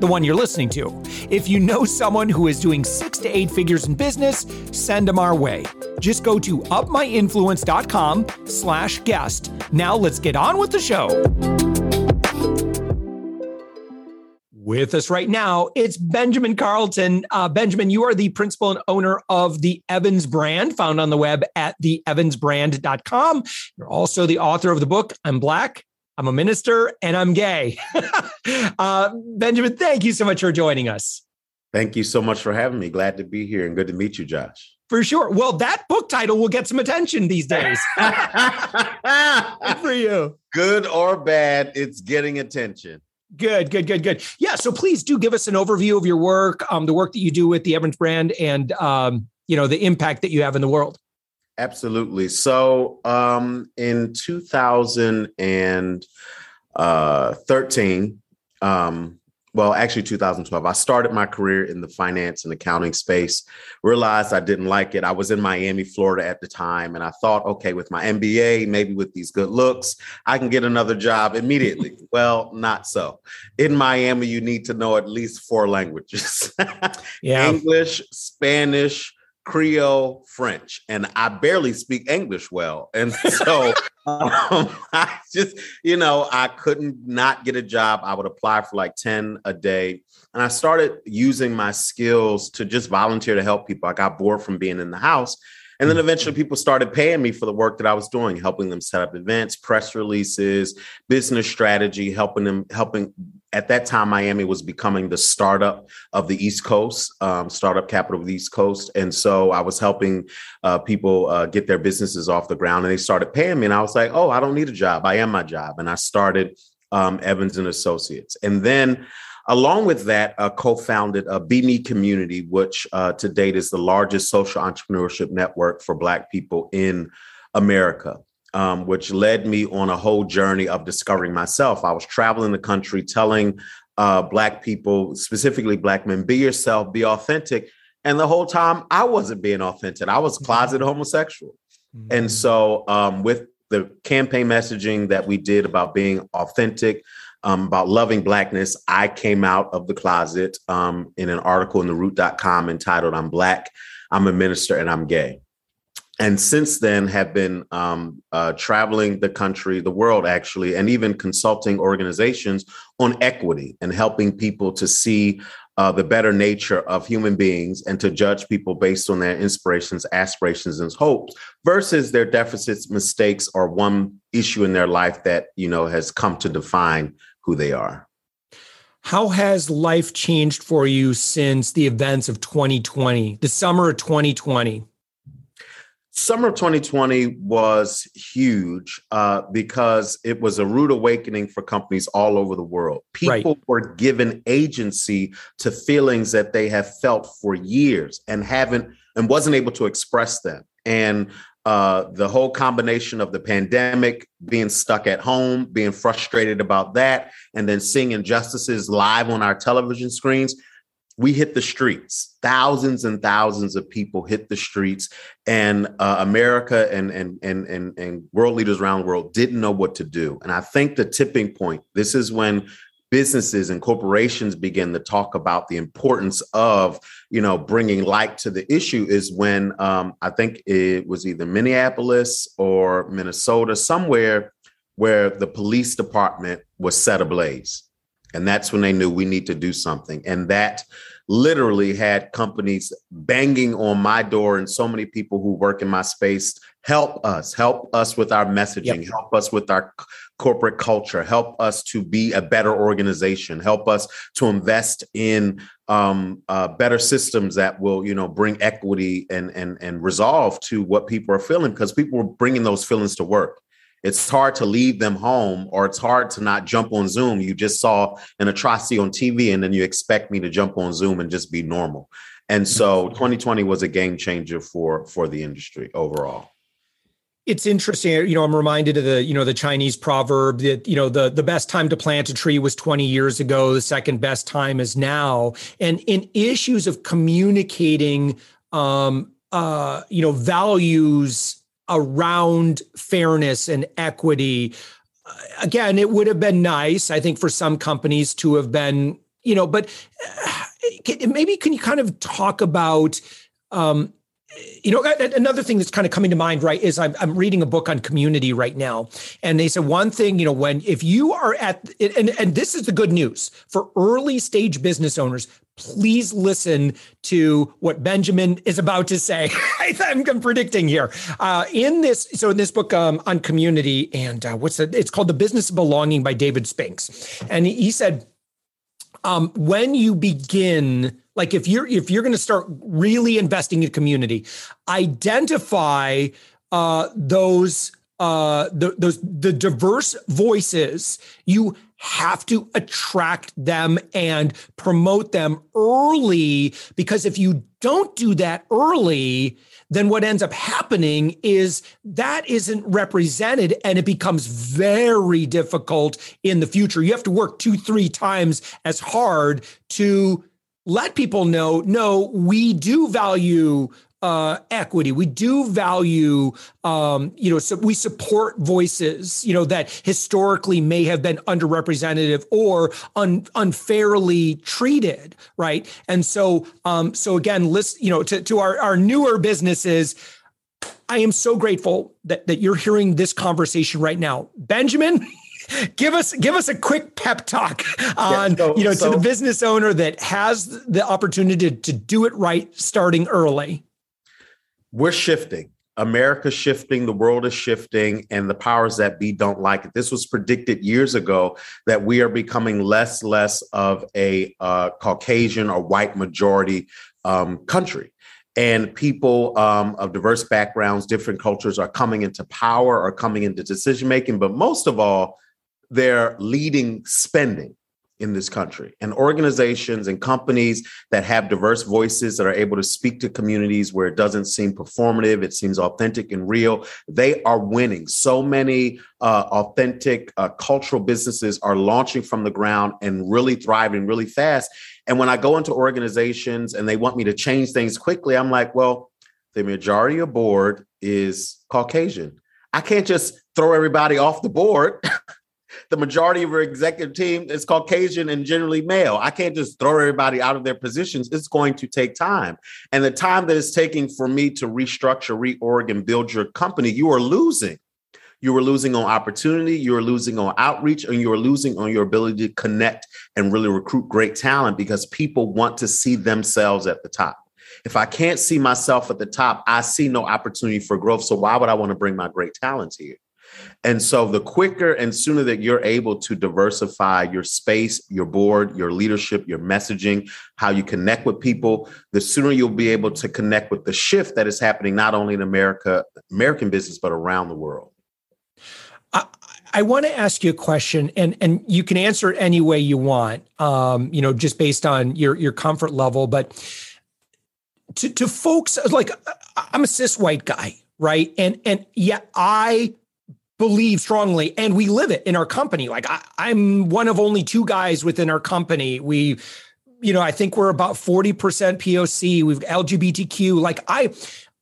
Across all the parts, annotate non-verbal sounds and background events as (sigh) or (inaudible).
the one you're listening to. If you know someone who is doing six to eight figures in business, send them our way. Just go to upmyinfluence.com slash guest. Now let's get on with the show. With us right now, it's Benjamin Carlton. Uh, Benjamin, you are the principal and owner of the Evans brand, found on the web at theevansbrand.com. You're also the author of the book, I'm Black, I'm a minister and I'm gay. (laughs) uh, Benjamin, thank you so much for joining us. Thank you so much for having me. Glad to be here and good to meet you, Josh. For sure. Well, that book title will get some attention these days. (laughs) for you. Good or bad, it's getting attention. Good, good, good, good. Yeah. So please do give us an overview of your work, um, the work that you do with the Evans brand, and um, you know the impact that you have in the world. Absolutely. So um, in 2013, uh, um, well, actually 2012, I started my career in the finance and accounting space, realized I didn't like it. I was in Miami, Florida at the time, and I thought, okay, with my MBA, maybe with these good looks, I can get another job immediately. (laughs) well, not so. In Miami, you need to know at least four languages yeah. (laughs) English, Spanish, Creole, French, and I barely speak English well. And (laughs) so um, (laughs) I just, you know, I couldn't not get a job. I would apply for like 10 a day. And I started using my skills to just volunteer to help people. I got bored from being in the house. And then eventually mm-hmm. people started paying me for the work that I was doing, helping them set up events, press releases, business strategy, helping them, helping at that time, Miami was becoming the startup of the East Coast, um, startup capital of the East Coast. And so I was helping uh, people uh, get their businesses off the ground and they started paying me. And I was like, oh, I don't need a job. I am my job. And I started um, Evans and Associates. And then Along with that, uh, co-founded a BMe Community, which uh, to date is the largest social entrepreneurship network for Black people in America. Um, which led me on a whole journey of discovering myself. I was traveling the country telling uh, Black people, specifically Black men, be yourself, be authentic. And the whole time I wasn't being authentic, I was closet mm-hmm. homosexual. Mm-hmm. And so, um, with the campaign messaging that we did about being authentic, um, about loving blackness, I came out of the closet um, in an article in theroot.com entitled I'm Black, I'm a Minister, and I'm Gay. And since then, have been um, uh, traveling the country, the world actually, and even consulting organizations on equity and helping people to see uh, the better nature of human beings and to judge people based on their inspirations, aspirations, and hopes versus their deficits, mistakes, or one issue in their life that you know has come to define who they are. How has life changed for you since the events of 2020, the summer of 2020? Summer of 2020 was huge uh, because it was a rude awakening for companies all over the world. People right. were given agency to feelings that they have felt for years and haven't and wasn't able to express them. And uh, the whole combination of the pandemic, being stuck at home, being frustrated about that, and then seeing injustices live on our television screens we hit the streets. Thousands and thousands of people hit the streets, and uh, America and, and and and and world leaders around the world didn't know what to do. And I think the tipping point. This is when businesses and corporations begin to talk about the importance of you know bringing light to the issue is when um, i think it was either minneapolis or minnesota somewhere where the police department was set ablaze and that's when they knew we need to do something. And that literally had companies banging on my door and so many people who work in my space help us, help us with our messaging, yep. help us with our corporate culture, help us to be a better organization, help us to invest in um, uh, better systems that will, you know, bring equity and and and resolve to what people are feeling because people were bringing those feelings to work It's hard to leave them home or it's hard to not jump on Zoom. You just saw an atrocity on TV and then you expect me to jump on Zoom and just be normal. And so 2020 was a game changer for for the industry overall it's interesting you know i'm reminded of the you know the chinese proverb that you know the the best time to plant a tree was 20 years ago the second best time is now and in issues of communicating um uh you know values around fairness and equity. Again it would have been nice i think for some companies to have been you know but uh, maybe can you kind of talk about um you know, another thing that's kind of coming to mind, right, is I'm, I'm reading a book on community right now. And they said one thing, you know, when if you are at, and, and this is the good news for early stage business owners, please listen to what Benjamin is about to say. (laughs) I'm, predicting here. Uh, in this, so in this book um, on community, and uh, what's it? It's called The Business of Belonging by David Spinks. And he said, um, when you begin like if you're if you're going to start really investing in community identify uh, those uh, the, those the diverse voices. You have to attract them and promote them early because if you don't do that early then what ends up happening is that isn't represented and it becomes very difficult in the future. You have to work two three times as hard to let people know no we do value uh, equity. We do value, um, you know, so we support voices, you know, that historically may have been underrepresented or un- unfairly treated, right? And so, um, so again, list, you know, to, to our, our newer businesses, I am so grateful that that you're hearing this conversation right now, Benjamin. (laughs) give us give us a quick pep talk on yeah, so, you know so, to the business owner that has the opportunity to, to do it right starting early we're shifting America's shifting, the world is shifting, and the powers that be don't like it. This was predicted years ago that we are becoming less, less of a uh, Caucasian or white majority um, country. And people um, of diverse backgrounds, different cultures are coming into power or coming into decision making. But most of all, they're leading spending in this country. And organizations and companies that have diverse voices that are able to speak to communities where it doesn't seem performative it seems authentic and real they are winning. So many uh, authentic uh, cultural businesses are launching from the ground and really thriving really fast. And when i go into organizations and they want me to change things quickly i'm like well the majority of board is caucasian. I can't just throw everybody off the board (laughs) (laughs) the majority of our executive team is Caucasian and generally male. I can't just throw everybody out of their positions. It's going to take time. And the time that it's taking for me to restructure, reorg, and build your company, you are losing. You are losing on opportunity, you are losing on outreach, and you are losing on your ability to connect and really recruit great talent because people want to see themselves at the top. If I can't see myself at the top, I see no opportunity for growth. So why would I want to bring my great talents here? And so the quicker and sooner that you're able to diversify your space, your board, your leadership, your messaging, how you connect with people, the sooner you'll be able to connect with the shift that is happening not only in America, American business, but around the world. I, I want to ask you a question, and and you can answer it any way you want. Um, you know, just based on your your comfort level, but to to folks like I'm a cis white guy, right? And and yeah, I believe strongly and we live it in our company. Like I, i'm one of only two guys within our company. We you know i think we're about 40% poc we've lgbtq like i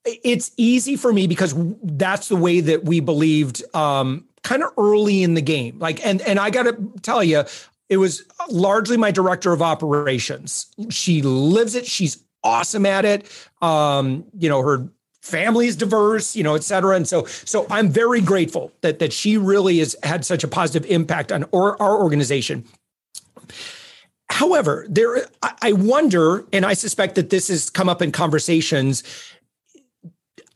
it's easy for me because that's the way that we believed um kind of early in the game. Like and and i gotta tell you it was largely my director of operations. She lives it she's awesome at it. Um you know her family's diverse, you know, et cetera. And so, so I'm very grateful that that she really has had such a positive impact on our, our organization. However, there, I wonder, and I suspect that this has come up in conversations.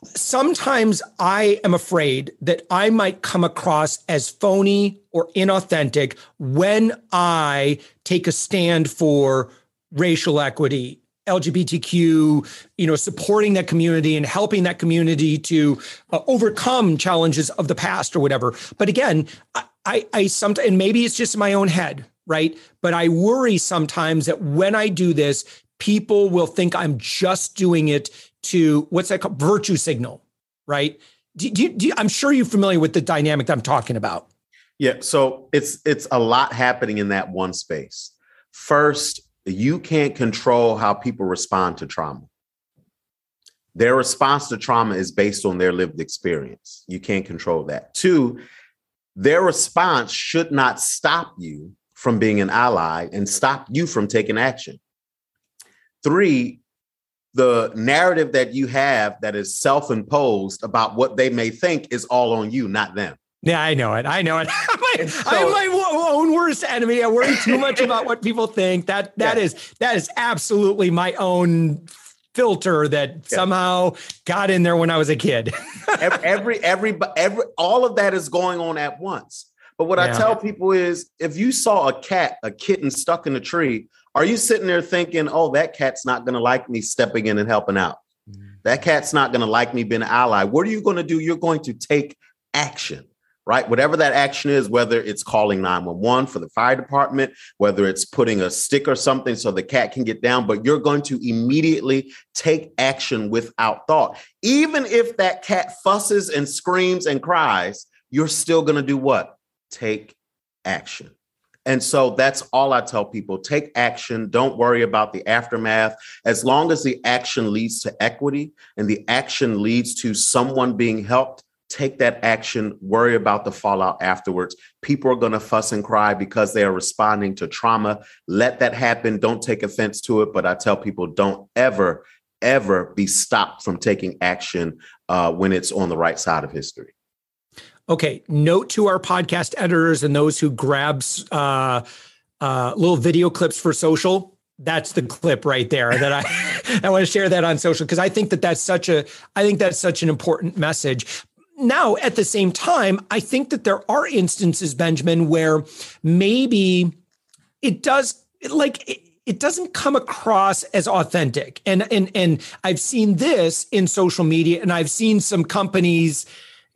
Sometimes I am afraid that I might come across as phony or inauthentic when I take a stand for racial equity LGBTQ, you know, supporting that community and helping that community to uh, overcome challenges of the past or whatever. But again, I, I, I sometimes, and maybe it's just my own head, right? But I worry sometimes that when I do this, people will think I'm just doing it to what's that called? Virtue signal, right? Do, do, do, I'm sure you're familiar with the dynamic that I'm talking about. Yeah, so it's it's a lot happening in that one space. First, you can't control how people respond to trauma. Their response to trauma is based on their lived experience. You can't control that. Two, their response should not stop you from being an ally and stop you from taking action. Three, the narrative that you have that is self imposed about what they may think is all on you, not them. Yeah, I know it. I know it. (laughs) I'm, my, so, my own worst enemy. I worry too much about what people think. That that yeah. is that is absolutely my own filter that yeah. somehow got in there when I was a kid. every, every every all of that is going on at once. But what yeah. I tell people is if you saw a cat, a kitten stuck in a tree, are you sitting there thinking, "Oh, that cat's not going to like me stepping in and helping out. Mm-hmm. That cat's not going to like me being an ally." What are you going to do? You're going to take action right? Whatever that action is, whether it's calling 911 for the fire department, whether it's putting a stick or something so the cat can get down, but you're going to immediately take action without thought. Even if that cat fusses and screams and cries, you're still going to do what? Take action. And so that's all I tell people take action. Don't worry about the aftermath. As long as the action leads to equity and the action leads to someone being helped, take that action, worry about the fallout afterwards. People are going to fuss and cry because they are responding to trauma. Let that happen. Don't take offense to it. But I tell people don't ever, ever be stopped from taking action uh, when it's on the right side of history. Okay. Note to our podcast editors and those who grabs uh, uh, little video clips for social that's the clip right there that I (laughs) I want to share that on social because I think that that's such a I think that's such an important message now at the same time i think that there are instances benjamin where maybe it does like it, it doesn't come across as authentic. And and and i've seen this in social media and i've seen some companies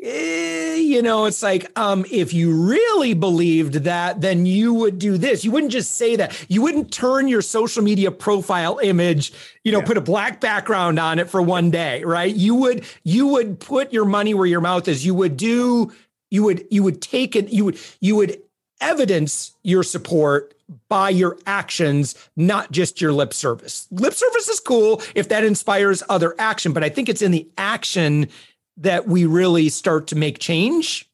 eh, you know, it's like, um, if you really believed that, then you would do this. You wouldn't just say that. You wouldn't turn your social media profile image, you know, yeah. put a black background on it for one day, right? You would, you would put your money where your mouth is. You would do, you would, you would take it, you would, you would evidence your support by your actions, not just your lip service. Lip service is cool if that inspires other action, but I think it's in the action that we really start to make change?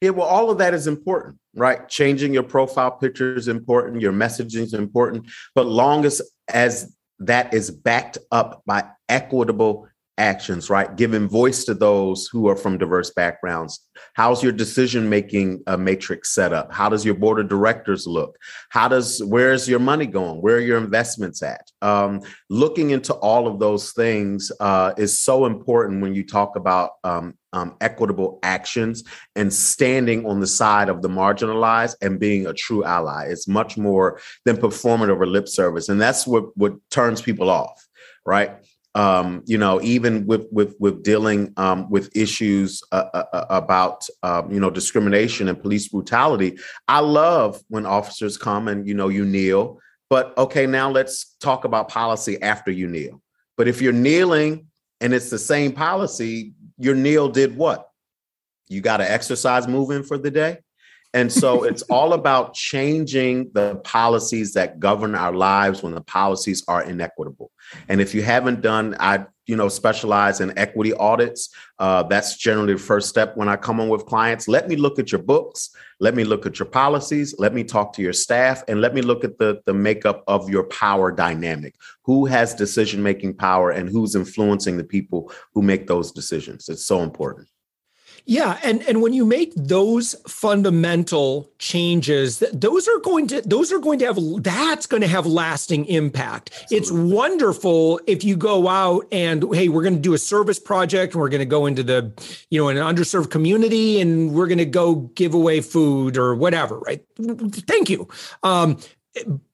Yeah, well, all of that is important, right? Changing your profile picture is important, your messaging is important, but long as as that is backed up by equitable actions, right? Giving voice to those who are from diverse backgrounds. How's your decision making uh, matrix set up? How does your board of directors look? How does where's your money going? Where are your investments at? Um, looking into all of those things uh, is so important when you talk about um, um, equitable actions and standing on the side of the marginalized and being a true ally. It's much more than performing over lip service, and that's what what turns people off, right? Um, you know, even with with with dealing um, with issues uh, uh, uh, about um, you know discrimination and police brutality. I love when officers come and you know you kneel, but okay, now let's talk about policy after you kneel. But if you're kneeling and it's the same policy, your kneel did what? You got to exercise moving for the day. And so it's all about changing the policies that govern our lives when the policies are inequitable. And if you haven't done, I you know specialize in equity audits. Uh, that's generally the first step when I come on with clients. Let me look at your books. Let me look at your policies. Let me talk to your staff, and let me look at the the makeup of your power dynamic. Who has decision making power, and who's influencing the people who make those decisions? It's so important. Yeah, and and when you make those fundamental changes, those are going to those are going to have that's going to have lasting impact. Absolutely. It's wonderful if you go out and hey, we're going to do a service project and we're going to go into the you know an underserved community and we're going to go give away food or whatever, right? Thank you. Um,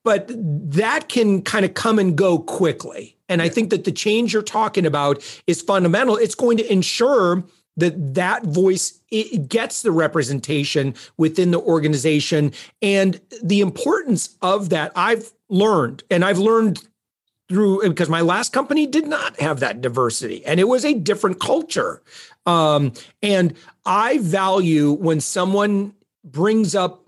but that can kind of come and go quickly. And I think that the change you're talking about is fundamental. It's going to ensure that that voice gets the representation within the organization. And the importance of that i've learned and i've learned through because my last company did not have that diversity and it was a different culture. Um, and i value when someone brings up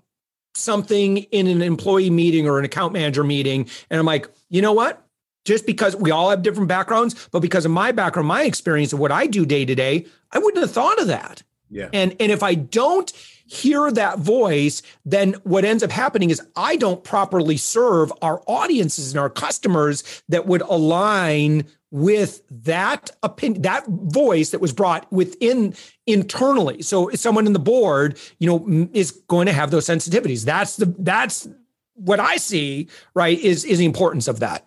something in an employee meeting or an account manager meeting and i'm like you know what? Just because we all have different backgrounds, but because of my background, my experience of what I do day to day, I wouldn't have thought of that. Yeah. And and if I don't hear that voice, then what ends up happening is I don't properly serve our audiences and our customers that would align with that opinion, that voice that was brought within internally. So someone in the board, you know, is going to have those sensitivities. That's the that's what I see, right? Is is the importance of that.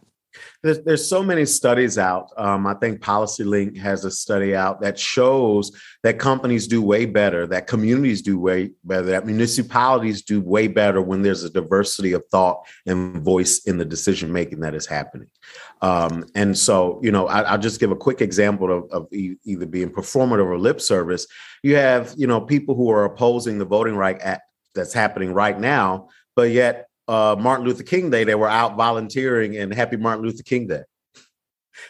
There's, there's so many studies out. Um, I think PolicyLink has a study out that shows that companies do way better, that communities do way better, that municipalities do way better when there's a diversity of thought and voice in the decision making that is happening. Um, and so, you know, I, will just give a quick example of, of e- either being performative or lip service. You have, you know, people who are opposing the Voting Right Act that's happening right now, but yet uh, Martin Luther King Day, they were out volunteering and Happy Martin Luther King Day.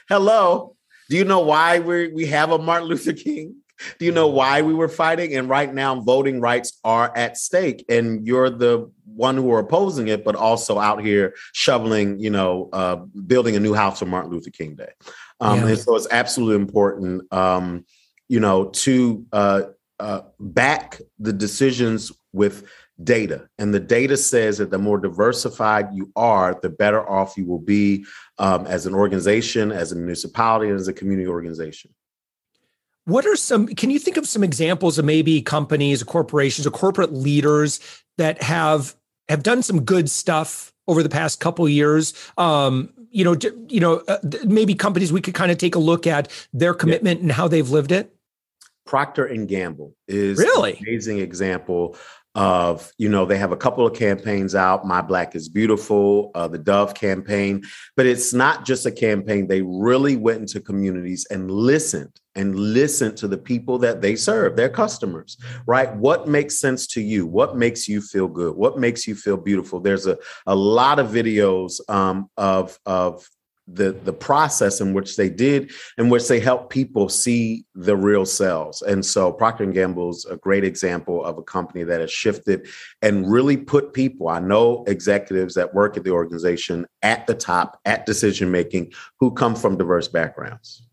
Hello. Do you know why we we have a Martin Luther King? Do you know why we were fighting? And right now, voting rights are at stake, and you're the one who are opposing it, but also out here shoveling, you know, uh, building a new house for Martin Luther King Day. Um, yeah. And so it's absolutely important, um, you know, to uh, uh, back the decisions with data. And the data says that the more diversified you are, the better off you will be um, as an organization, as a municipality, and as a community organization. What are some, can you think of some examples of maybe companies or corporations or corporate leaders that have have done some good stuff over the past couple years? Um, you know, you know, uh, maybe companies we could kind of take a look at their commitment yeah. and how they've lived it. Procter and Gamble is really an amazing example of you know they have a couple of campaigns out my black is beautiful uh, the dove campaign but it's not just a campaign. They really went into communities and listened and listened to the people that they serve their customers right? What makes sense to you? What makes you feel good? What makes you feel beautiful? There's a, a lot of videos um, of of the the process in which they did in which they help people see the real selves. And so procter and gamble's a great example of a company that has shifted and really put people i know executives that work at the organization at the top at decision making who come from diverse backgrounds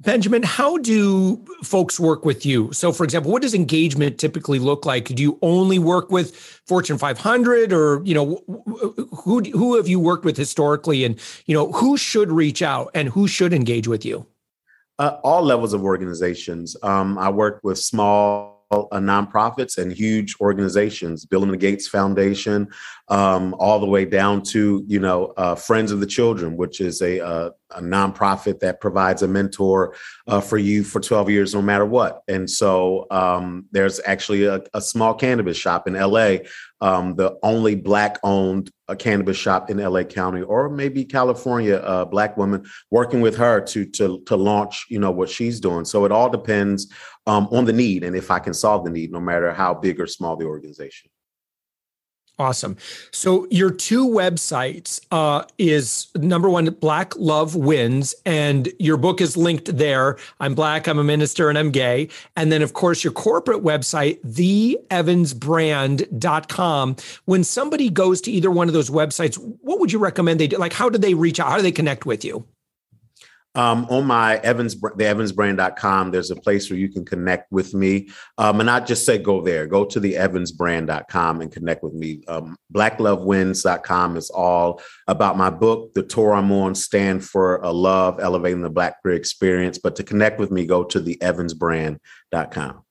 Benjamin, how do folks work with you? So, for example, what does engagement typically look like? Do you only work with Fortune 500, or you know, who who have you worked with historically, and you know, who should reach out and who should engage with you? Uh, all levels of organizations. Um, I work with small nonprofits and huge organizations, Bill and Gates Foundation, um, all the way down to you know uh, Friends of the Children, which is a, a, uh, a nonprofit that provides a mentor uh, for you for 12 years, no matter what. And so um, there's actually a, a, small cannabis shop in LA, um, the only black-owned uh, cannabis shop in LA County, or maybe California, uh, black woman working with her to to to launch, you know, what she's doing. So it all depends um, on the need and if I can solve the need, no matter how big or small the organization. Awesome. So your two websites uh, is number one, Black Love Wins, and your book is linked there. I'm black, I'm a minister, and I'm gay. And then, of course, your corporate website, theevansbrand.com. When somebody goes to either one of those websites, what would you recommend they do? Like, how do they reach out? How do they connect with you? Um, on my Evans, the evansbrand.com, there's a place where you can connect with me. Um, and not just say go there, go to the evansbrand.com and connect with me. Um, blacklovewins.com is all about my book. The tour I'm on stand for a love, elevating the Black queer experience. But to connect with me, go to the evansbrand.com.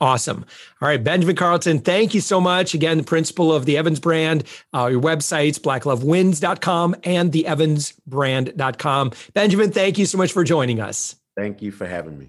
Awesome. All right, Benjamin Carlton, thank you so much. Again, the principal of the Evans brand, uh, your websites, blacklovewins.com and the evansbrand.com. Benjamin, thank you so much for joining us. Thank you for having me.